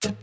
Matt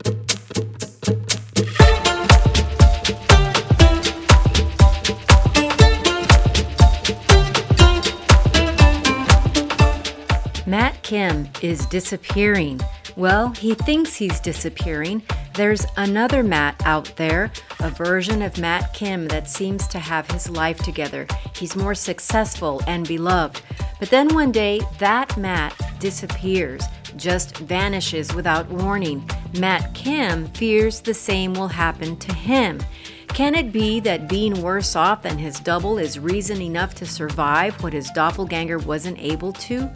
Kim is disappearing. Well, he thinks he's disappearing. There's another Matt out there, a version of Matt Kim that seems to have his life together. He's more successful and beloved. But then one day, that Matt disappears, just vanishes without warning. Matt Kim fears the same will happen to him. Can it be that being worse off than his double is reason enough to survive what his doppelganger wasn't able to?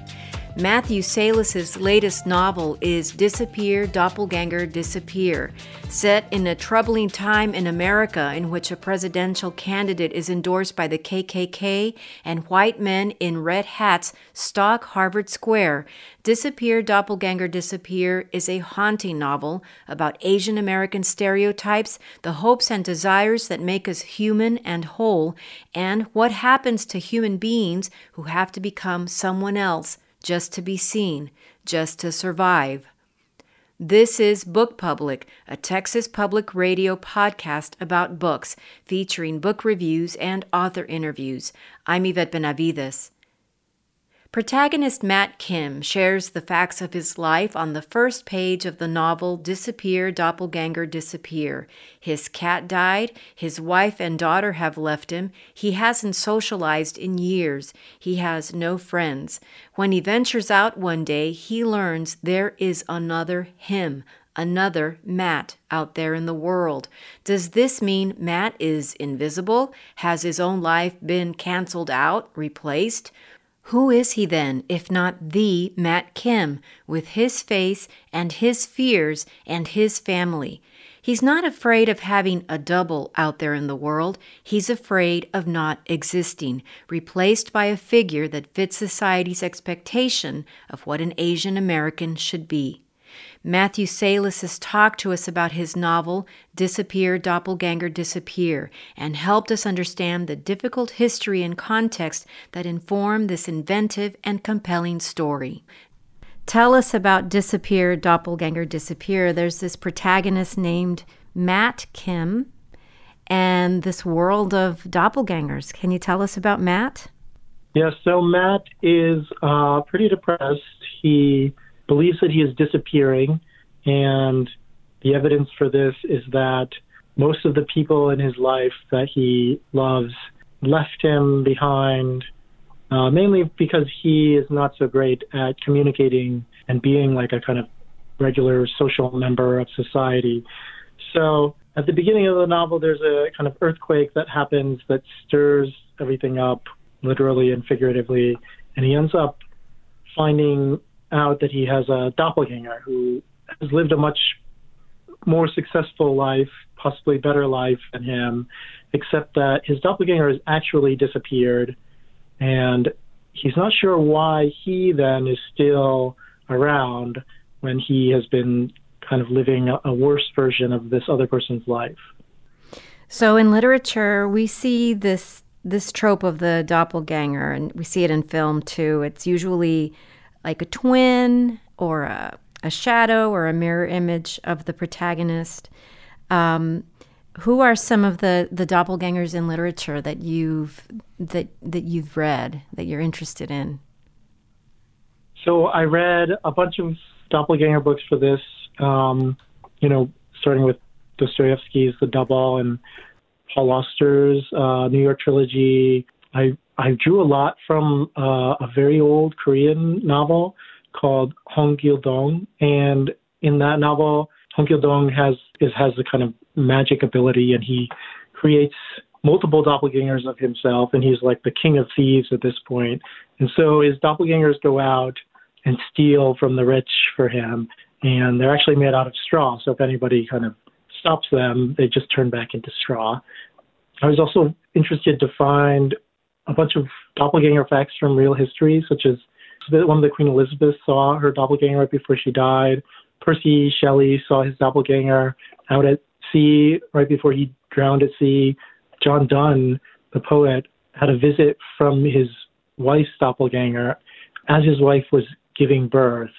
Matthew Salesses' latest novel is Disappear, Doppelganger, Disappear. Set in a troubling time in America in which a presidential candidate is endorsed by the KKK and white men in red hats stalk Harvard Square, Disappear, Doppelganger, Disappear is a haunting novel about Asian American stereotypes, the hopes and desires that make us human and whole, and what happens to human beings who have to become someone else just to be seen, just to survive. This is Book Public, a Texas Public Radio podcast about books, featuring book reviews and author interviews. I'm Yvette Benavides. Protagonist Matt Kim shares the facts of his life on the first page of the novel Disappear, Doppelganger, Disappear. His cat died, his wife and daughter have left him, he hasn't socialized in years, he has no friends. When he ventures out one day, he learns there is another him, another Matt out there in the world. Does this mean Matt is invisible? Has his own life been canceled out, replaced? Who is he then, if not the Matt Kim, with his face and his fears and his family? He's not afraid of having a double out there in the world. He's afraid of not existing, replaced by a figure that fits society's expectation of what an Asian American should be. Matthew Salesses has talked to us about his novel, Disappear, Doppelganger, Disappear, and helped us understand the difficult history and context that inform this inventive and compelling story. Tell us about Disappear, Doppelganger, Disappear. There's this protagonist named Matt Kim and this world of doppelgangers. Can you tell us about Matt? Yes, yeah, so Matt is uh, pretty depressed. He believes that he is disappearing, and the evidence for this is that most of the people in his life that he loves left him behind, uh, mainly because he is not so great at communicating and being like a kind of regular social member of society. So at the beginning of the novel, there's a kind of earthquake that happens that stirs everything up, literally and figuratively, and he ends up finding out that he has a doppelganger who has lived a much more successful life, possibly better life than him, except that his doppelganger has actually disappeared, and he's not sure why he then is still around when he has been kind of living a, a worse version of this other person's life. So in literature, we see this this trope of the doppelganger, and we see it in film too. It's usually like a twin or a, a shadow or a mirror image of the protagonist. Um, who are some of the, the doppelgangers in literature that you've that that you've read that you're interested in? So I read a bunch of doppelganger books for this. Um, you know, starting with Dostoevsky's The Double and Paul Auster's uh, New York trilogy. I I drew a lot from uh, a very old Korean novel called Hong Gil-dong, and in that novel, Hong Gil-dong has is has the kind of magic ability, and he creates multiple doppelgangers of himself, and he's like the king of thieves at this point. And so his doppelgangers go out and steal from the rich for him, and they're actually made out of straw. So if anybody kind of stops them, they just turn back into straw. I was also interested to find a bunch of doppelganger facts from real history, such as one of the Queen Elizabeth saw her doppelganger right before she died. Percy Shelley saw his doppelganger out at sea right before he drowned at sea. John Donne, the poet, had a visit from his wife's doppelganger as his wife was giving birth.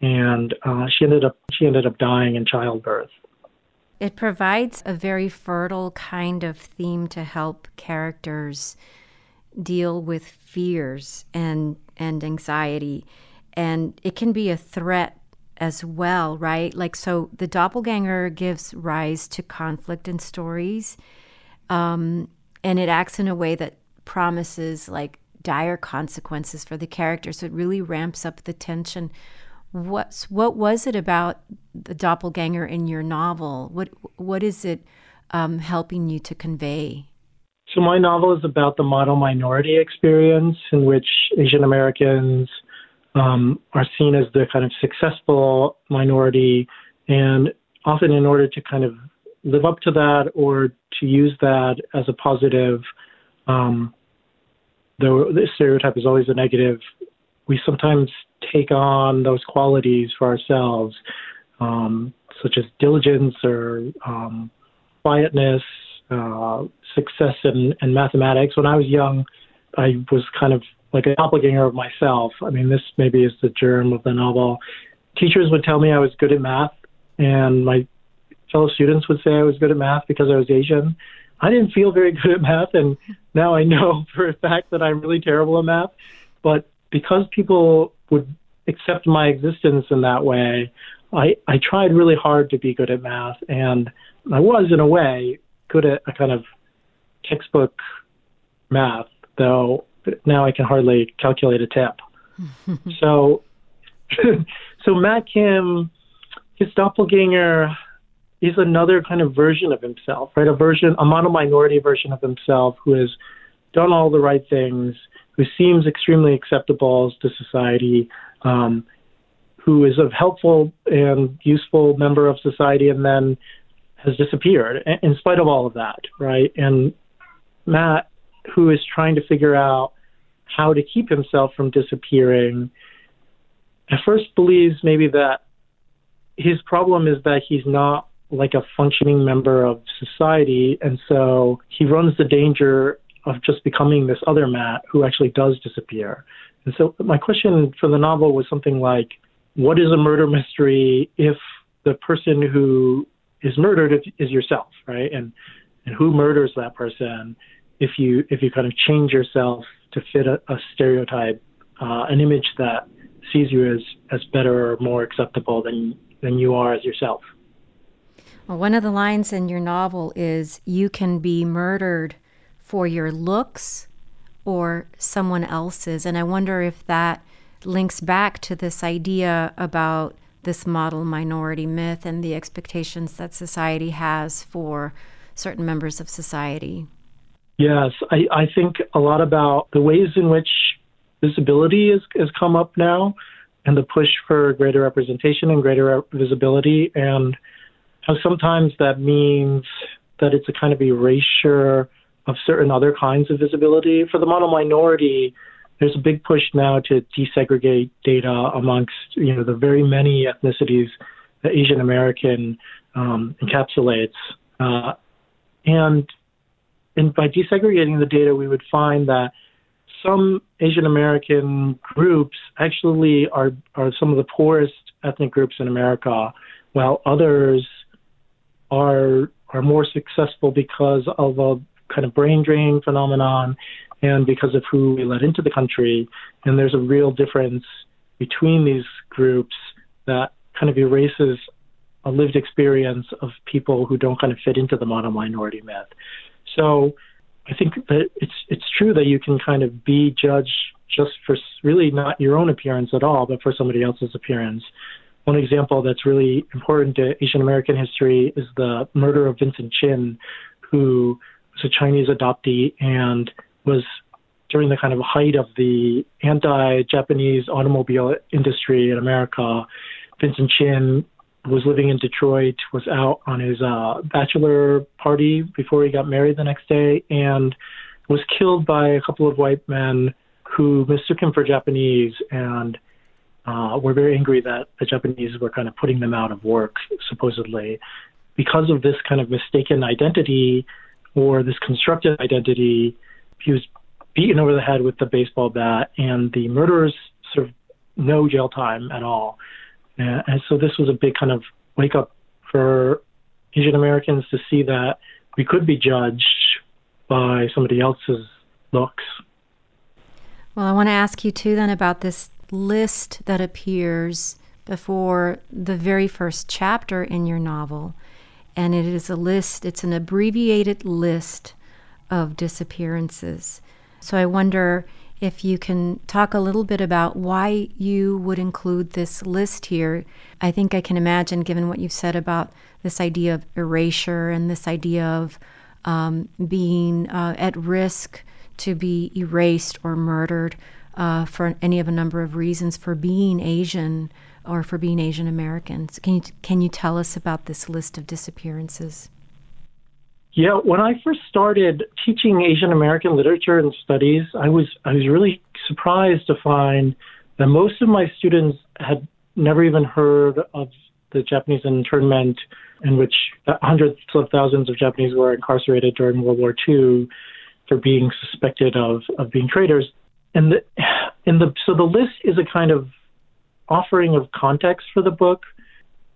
and uh, she ended up she ended up dying in childbirth. It provides a very fertile kind of theme to help characters deal with fears and and anxiety, and it can be a threat as well, right? Like so, the doppelganger gives rise to conflict in stories, um, and it acts in a way that promises like dire consequences for the character. So it really ramps up the tension. What's what was it about the doppelganger in your novel? What what is it um, helping you to convey? So my novel is about the model minority experience in which Asian Americans um, are seen as the kind of successful minority, and often in order to kind of live up to that or to use that as a positive um, though the stereotype is always a negative, we sometimes take on those qualities for ourselves, um, such as diligence or um, quietness, uh, success in, in mathematics. When I was young, I was kind of like a doppelganger of myself. I mean, this maybe is the germ of the novel. Teachers would tell me I was good at math, and my fellow students would say I was good at math because I was Asian. I didn't feel very good at math, and now I know for a fact that I'm really terrible at math. But because people would accept my existence in that way, I, I tried really hard to be good at math, and I was, in a way, good at a kind of textbook math, though now I can hardly calculate a tip. so, so Matt Kim, his doppelganger is another kind of version of himself, right? A version, a model minority version of himself who has done all the right things, who seems extremely acceptable to society, um, who is a helpful and useful member of society, and then has disappeared in spite of all of that, right? And Matt, who is trying to figure out how to keep himself from disappearing, at first believes maybe that his problem is that he's not like a functioning member of society. And so he runs the danger of just becoming this other Matt who actually does disappear. And so my question for the novel was something like, what is a murder mystery if the person who is murdered is yourself, right? And and who murders that person if you if you kind of change yourself to fit a, a stereotype, uh, an image that sees you as as better or more acceptable than than you are as yourself. Well, one of the lines in your novel is you can be murdered for your looks or someone else's. And I wonder if that links back to this idea about this model minority myth and the expectations that society has for certain members of society. Yes, I, I think a lot about the ways in which visibility is, has come up now and the push for greater representation and greater visibility. And how sometimes that means that it's a kind of erasure of certain other kinds of visibility. For the model minority, there's a big push now to disaggregate data amongst you know the very many ethnicities that Asian American um, encapsulates, uh, and and by disaggregating the data, we would find that some Asian American groups actually are are some of the poorest ethnic groups in America, while others are are more successful because of a kind of brain drain phenomenon and because of who we let into the country. And there's a real difference between these groups that kind of erases a lived experience of people who don't kind of fit into the model minority myth. So I think that it's it's true that you can kind of be judged just for really not your own appearance at all, but for somebody else's appearance. One example that's really important to Asian American history is the murder of Vincent Chin, who was a Chinese adoptee and was during the kind of height of the anti-Japanese automobile industry in America. Vincent Chin was living in Detroit, was out on his uh, bachelor party before he got married the next day, and was killed by a couple of white men who mistook him for Japanese and uh, were very angry that the Japanese were kind of putting them out of work, supposedly. Because of this kind of mistaken identity or this constructed identity, he was beaten over the head with the baseball bat, and the murderers served no jail time at all. And, so this was a big kind of wake up for Asian Americans to see that we could be judged by somebody else's looks. Well, I want to ask you too then about this list that appears before the very first chapter in your novel. And it is a list, it's an abbreviated list of disappearances. So I wonder if you can talk a little bit about why you would include this list here. I think I can imagine, given what you've said about this idea of erasure and this idea of um, being uh, at risk to be erased or murdered uh, for any of a number of reasons for being Asian or for being Asian Americans. Can you can you tell us about this list of disappearances? Yeah, when I first started teaching Asian American literature and studies, I was I was really surprised to find that most of my students had never even heard of the Japanese internment in which hundreds of thousands of Japanese were incarcerated during World War II for being suspected of, of being traitors. And the, and the so the list is a kind of offering of context for the book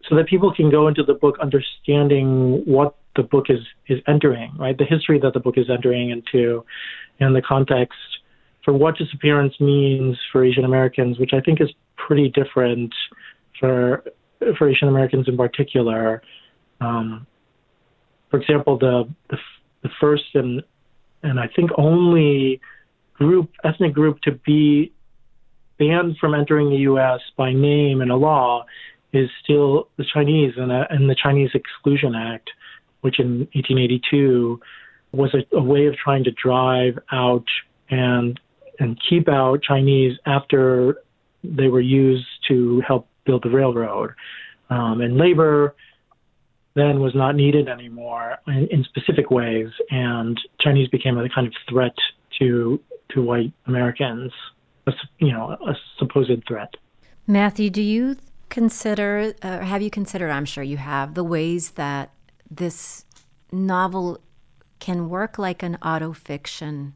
so that people can go into the book understanding what the book is is entering, right? The history that the book is entering into, and the context for what disappearance means for Asian Americans, which I think is pretty different for for Asian Americans in particular. Um, for example, the, the the first and and I think only group ethnic group to be banned from entering the U.S. by name in a law is still the Chinese and, and the Chinese Exclusion Act, which in 1882 was a, a way of trying to drive out and and keep out Chinese after they were used to help build the railroad. Um, and labor then was not needed anymore in, in, specific ways, and Chinese became a kind of threat to to white Americans, a, you know, a supposed threat. Matthew, do you consider, or uh, have you considered? I'm sure you have the ways that this novel can work like an autofiction.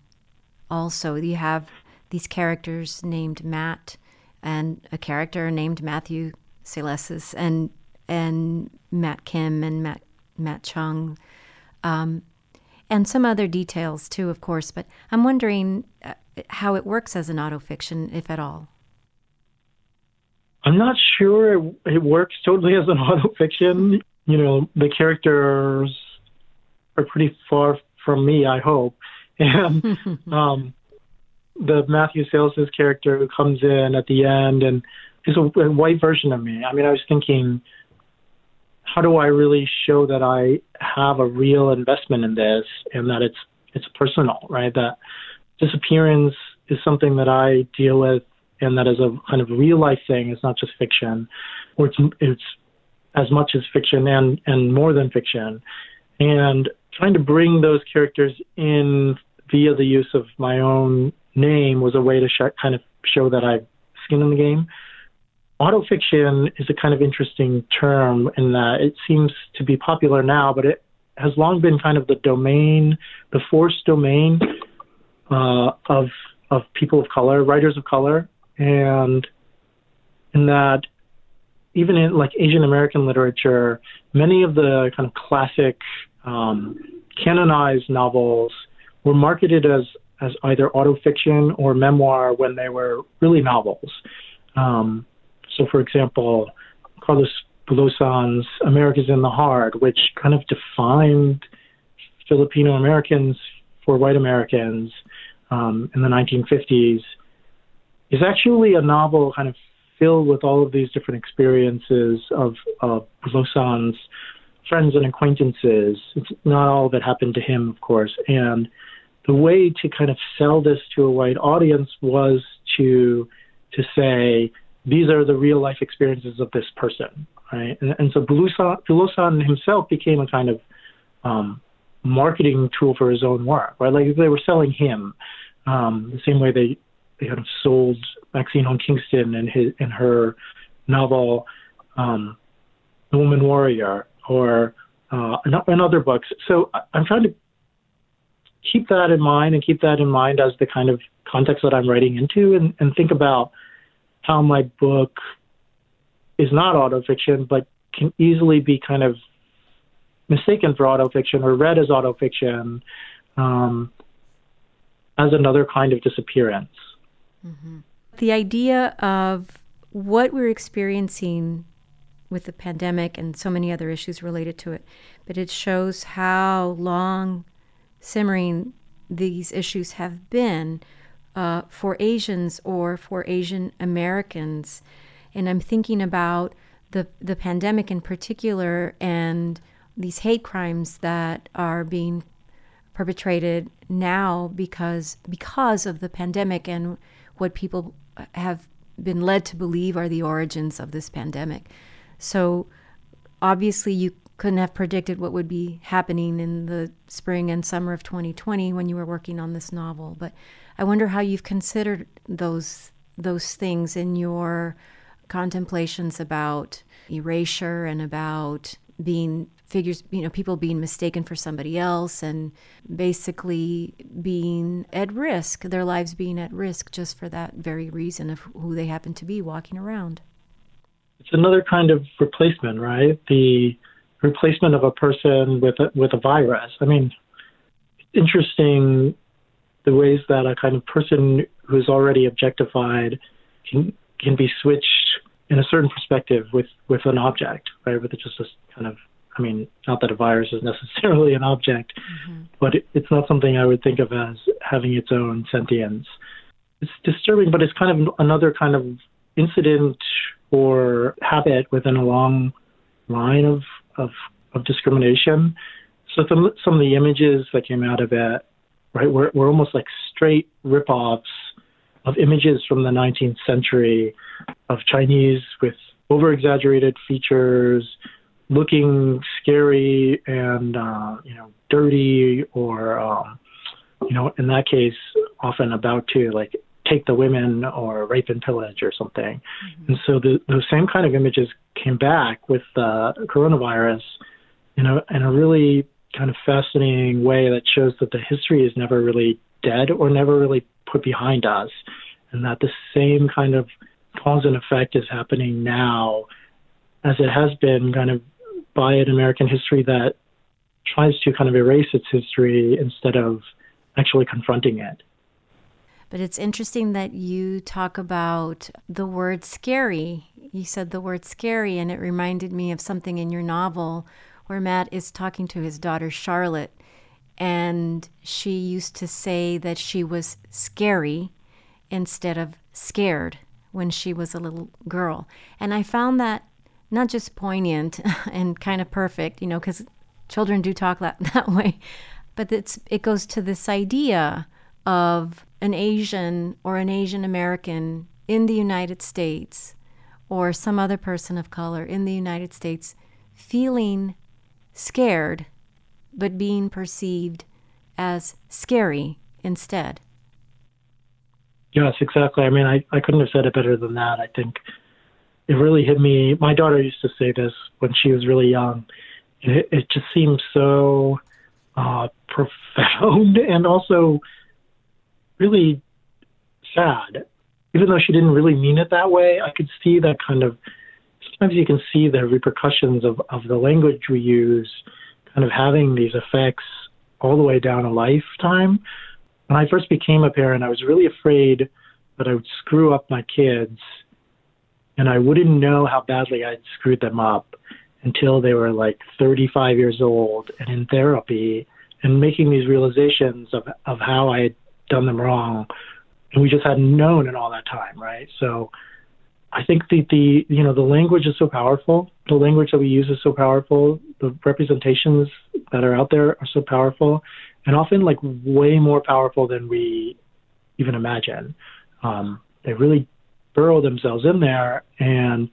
Also, you have these characters named Matt and a character named Matthew Salesses and and Matt Kim and Matt Matt Chung, um, and some other details too, of course. But I'm wondering uh, how it works as an autofiction, if at all. I'm not sure it, it works totally as an autofiction. You know, the characters are pretty far from me. I hope, and um, the Matthew Salesses character who comes in at the end and is a, a white version of me. I mean, I was thinking, how do I really show that I have a real investment in this and that it's it's personal, right? That disappearance is something that I deal with and that is a kind of real life thing. It's not just fiction, or it's it's as much as fiction and and more than fiction, and trying to bring those characters in via the use of my own name was a way to sh- kind of show that I've skin in the game. Autofiction is a kind of interesting term in that it seems to be popular now, but it has long been kind of the domain, the forced domain uh, of of people of color, writers of color, and in that even in like Asian American literature, many of the kind of classic um, canonized novels were marketed as as either autofiction or memoir when they were really novels. Um, so, for example, Carlos Bulosan's America's in the Heart, which kind of defined Filipino Americans for white Americans um, in the 1950s, is actually a novel kind of filled with all of these different experiences of, of Bulosan's friends and acquaintances. It's not all that happened to him, of course. And the way to kind of sell this to a white audience was to to say these are the real life experiences of this person, right? And, and so Bulosan, himself became a kind of um, marketing tool for his own work, right? Like they were selling him um, the same way they they kind of sold Maxine Hong Kingston and his and her novel um, The Woman Warrior or uh, and other books. So I'm trying to keep that in mind and keep that in mind as the kind of context that I'm writing into and, and think about how my book is not autofiction, but can easily be kind of mistaken for autofiction or read as autofiction um, as another kind of disappearance. Mm-hmm. The idea of what we're experiencing with the pandemic and so many other issues related to it, but it shows how long simmering these issues have been uh, for Asians or for Asian Americans. And I'm thinking about the, the pandemic in particular and these hate crimes that are being perpetrated now because because of the pandemic and what people have been led to believe are the origins of this pandemic. So obviously you couldn't have predicted what would be happening in the spring and summer of 2020 when you were working on this novel, but I wonder how you've considered those those things in your contemplations about erasure and about being figures, you know, people being mistaken for somebody else and basically being at risk, their lives being at risk just for that very reason of who they happen to be walking around. It's another kind of replacement, right? The replacement of a person with a, with a virus. I mean, interesting the ways that a kind of person who's already objectified can can be switched in a certain perspective with with an object, right? With just a kind of I mean, not that a virus is necessarily an object, mm-hmm. but it, it's not something I would think of as having its own sentience. It's disturbing, but it's kind of another kind of incident or habit within a long line of of, of discrimination. So some some of the images that came out of it, right, were, were almost like straight ripoffs of images from the 19th century of Chinese with over exaggerated features, looking scary and uh, you know dirty or um, you know in that case often about to like take the women or rape and pillage or something mm-hmm. and so the, those same kind of images came back with the coronavirus you know in a really kind of fascinating way that shows that the history is never really dead or never really put behind us and that the same kind of cause and effect is happening now as it has been kind of by an American history that tries to kind of erase its history instead of actually confronting it. But it's interesting that you talk about the word scary. You said the word scary, and it reminded me of something in your novel where Matt is talking to his daughter Charlotte, and she used to say that she was scary instead of scared when she was a little girl. And I found that not just poignant and kind of perfect, you know, because children do talk that, that way, but it's, it goes to this idea of an Asian or an Asian American in the United States or some other person of color in the United States feeling scared but being perceived as scary instead. Yes, exactly. I mean, I, I couldn't have said it better than that. I think it really hit me. My daughter used to say this when she was really young. It, it just seems so uh, profound and also really sad. Even though she didn't really mean it that way, I could see that kind of. Sometimes you can see the repercussions of, of the language we use kind of having these effects all the way down a lifetime. When I first became a parent, I was really afraid that I would screw up my kids and I wouldn't know how badly I'd screwed them up until they were like 35 years old and in therapy and making these realizations of of how I had done them wrong, and we just hadn't known in all that time, right? So. I think the, the you know the language is so powerful. The language that we use is so powerful. The representations that are out there are so powerful, and often like way more powerful than we even imagine. Um, they really burrow themselves in there and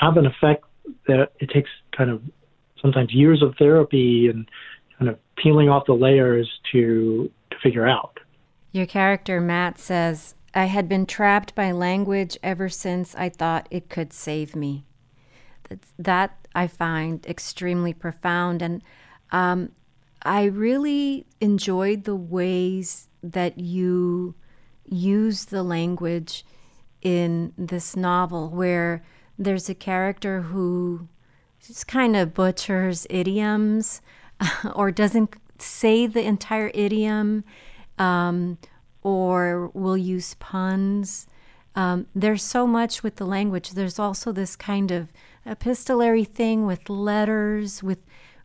have an effect that it takes kind of sometimes years of therapy and kind of peeling off the layers to to figure out. Your character Matt says, "I had been trapped by language ever since I thought it could save me." That I find extremely profound, and um, I really enjoyed the ways that you use the language in this novel where there's a character who just kind of butchers idioms or doesn't say the entire idiom um, or will use puns. Um, there's so much with the language. There's also this kind of epistolary thing with letters, with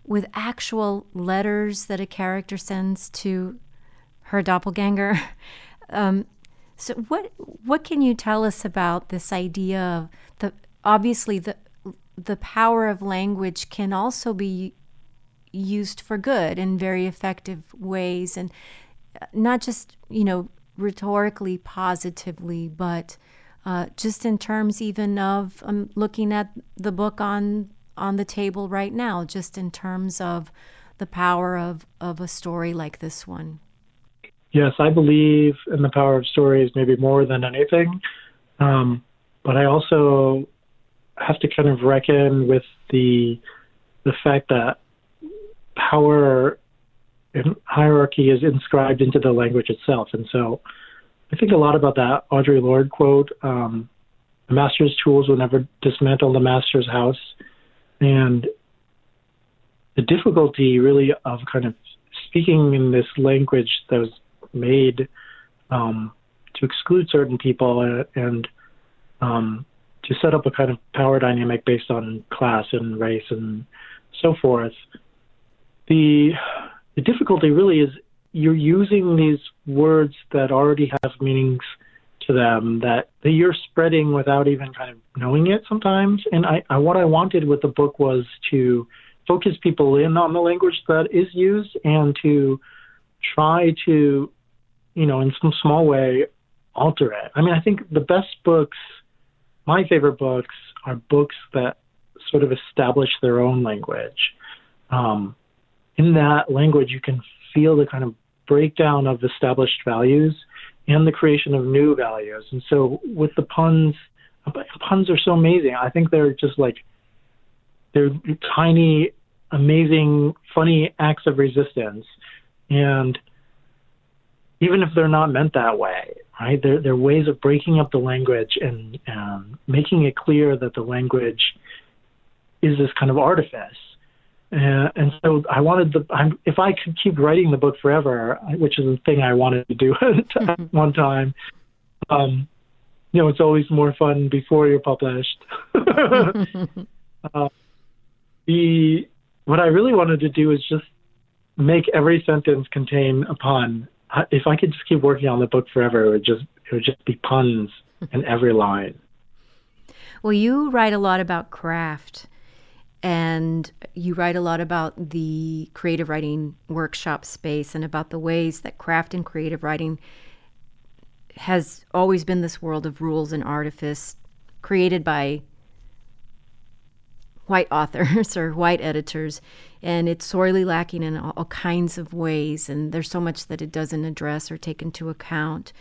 with actual letters that a character sends to her doppelganger. Um, so what what can you tell us about this idea of the obviously the the power of language can also be used for good in very effective ways and not just you know rhetorically positively but uh, just in terms even of um, looking at the book on on the table right now just in terms of the power of of a story like this one yes i believe in the power of stories maybe more than anything um, but i also have to kind of reckon with the the fact that power and hierarchy is inscribed into the language itself. And so I think a lot about that Audre Lorde quote um, the master's tools will never dismantle the master's house. And the difficulty, really, of kind of speaking in this language that was made um, to exclude certain people and, and um, to set up a kind of power dynamic based on class and race and so forth. The the difficulty really is you're using these words that already have meanings to them that, that you're spreading without even kind of knowing it sometimes. And I, I what I wanted with the book was to focus people in on the language that is used and to try to, you know, in some small way, alter it. I mean, I think the best books my favorite books are books that sort of establish their own language. Um, in that language, you can feel the kind of breakdown of established values and the creation of new values. And so, with the puns, puns are so amazing. I think they're just like they're tiny, amazing, funny acts of resistance, and even if they're not meant that way, right? They're, they're ways of breaking up the language and um, making it clear that the language is this kind of artifice. Uh, and so I wanted the, I'm, if I could keep writing the book forever, which is the thing I wanted to do at one time, um, you know, it's always more fun before you're published. uh, the what I really wanted to do is just make every sentence contain a pun if I could just keep working on the book forever, it would just it would just be puns in every line. Well, you write a lot about craft, and you write a lot about the creative writing workshop space and about the ways that craft and creative writing has always been this world of rules and artifice created by white authors or white editors, and it's sorely lacking in all, all, kinds of ways. And there's so much that it doesn't address or take into account.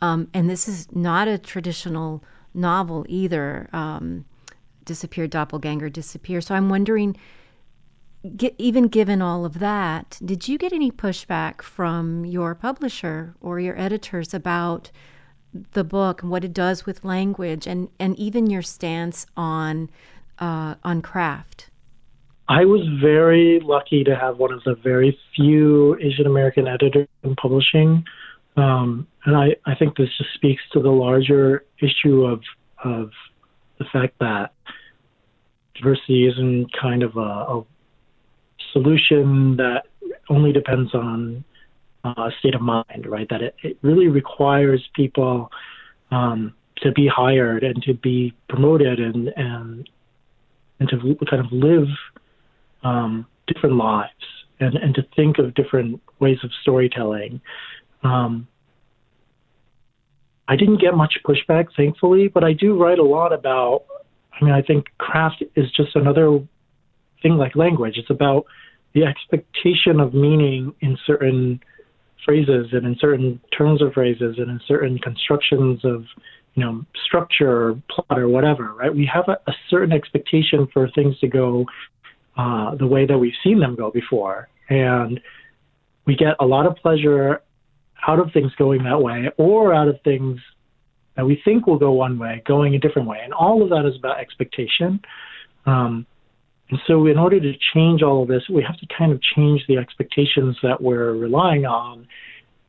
Um, and this is not a traditional novel either. Um, disappear, doppelganger, disappear. So I'm wondering, get, even given all of that, did you get any pushback from your publisher or your editors about? the book and what it does with language and, and even your stance on uh, on craft? I was very lucky to have one of the very few Asian American editors in publishing. Um, and I, I think this just speaks to the larger issue of, of the fact that diversity isn't kind of a, a solution that only depends on uh, a state of mind, right? That it, it really requires people um, to be hired and to be promoted and, and and to kind of live um, different lives and, and to think of different ways of storytelling. Um, I didn't get much pushback, thankfully, but I do write a lot about. I mean, I think craft is just another thing like language. It's about the expectation of meaning in certain phrases and in certain turns of phrases and in certain constructions of you know, structure or plot or whatever, right? We have a, a certain expectation for things to go uh, the way that we've seen them go before. And we get a lot of pleasure out of things going that way or out of things that we think will go one way, going a different way. And all of that is about expectation. Um, and so, in order to change all of this, we have to kind of change the expectations that we're relying on,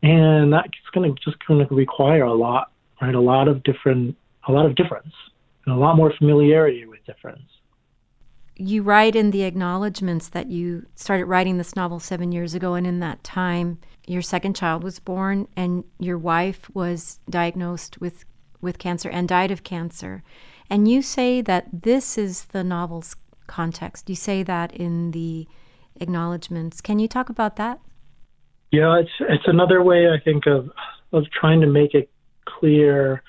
and that's going to just going to require a lot, right? A lot of different, a lot of difference, and a lot more familiarity with difference. You write in the acknowledgments that you started writing this novel seven years ago, and in that time, your second child was born, and your wife was diagnosed with with cancer and died of cancer. And you say that this is the novel's context. You say that in the acknowledgments. Can you talk about that? Yeah, it's it's another way I think of of trying to make it clear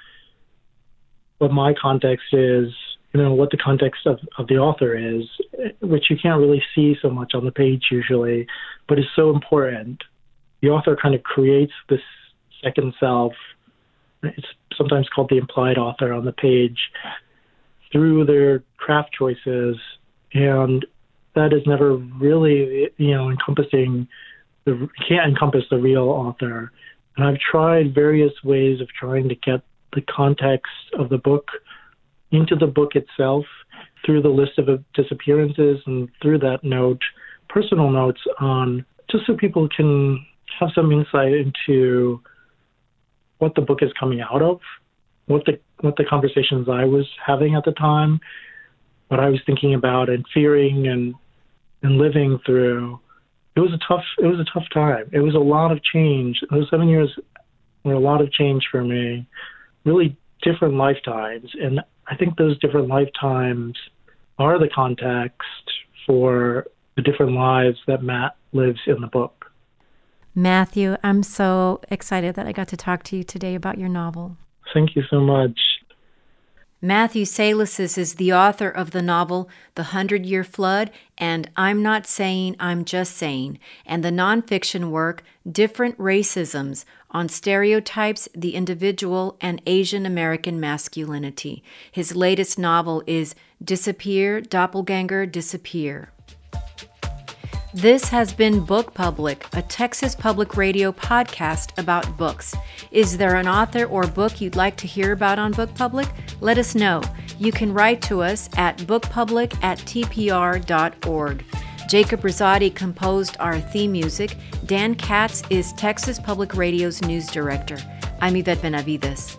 what my context is, you know, what the context of, of the author is, which you can't really see so much on the page usually, but is so important. The author kind of creates this second self. It's sometimes called the implied author on the page through their craft choices and that is never really you know encompassing the can't encompass the real author. And I've tried various ways of trying to get the context of the book into the book itself through the list of disappearances and through that note, personal notes on just so people can have some insight into what the book is coming out of, what the what the conversations I was having at the time, what I was thinking about and fearing and and living through. It was a tough it was a tough time. It was a lot of change. Those seven years were a lot of change for me. Really different lifetimes. And I think those different lifetimes are the context for the different lives that Matt lives in the book. Matthew, I'm so excited that I got to talk to you today about your novel. Thank you so much. Matthew Salesses is the author of the novel The Hundred Year Flood and I'm Not Saying, I'm Just Saying, and the nonfiction work Different Racisms on Stereotypes, the Individual, and Asian American Masculinity. His latest novel is Disappear, Doppelganger, Disappear. This has been Book Public, a Texas Public Radio podcast about books. Is there an author or book you'd like to hear about on Book Public? Let us know. You can write to us at bookpublic at tpr.org. Jacob Rosati composed our theme music. Dan Katz is Texas Public Radio's news director. I'm Yvette Benavides.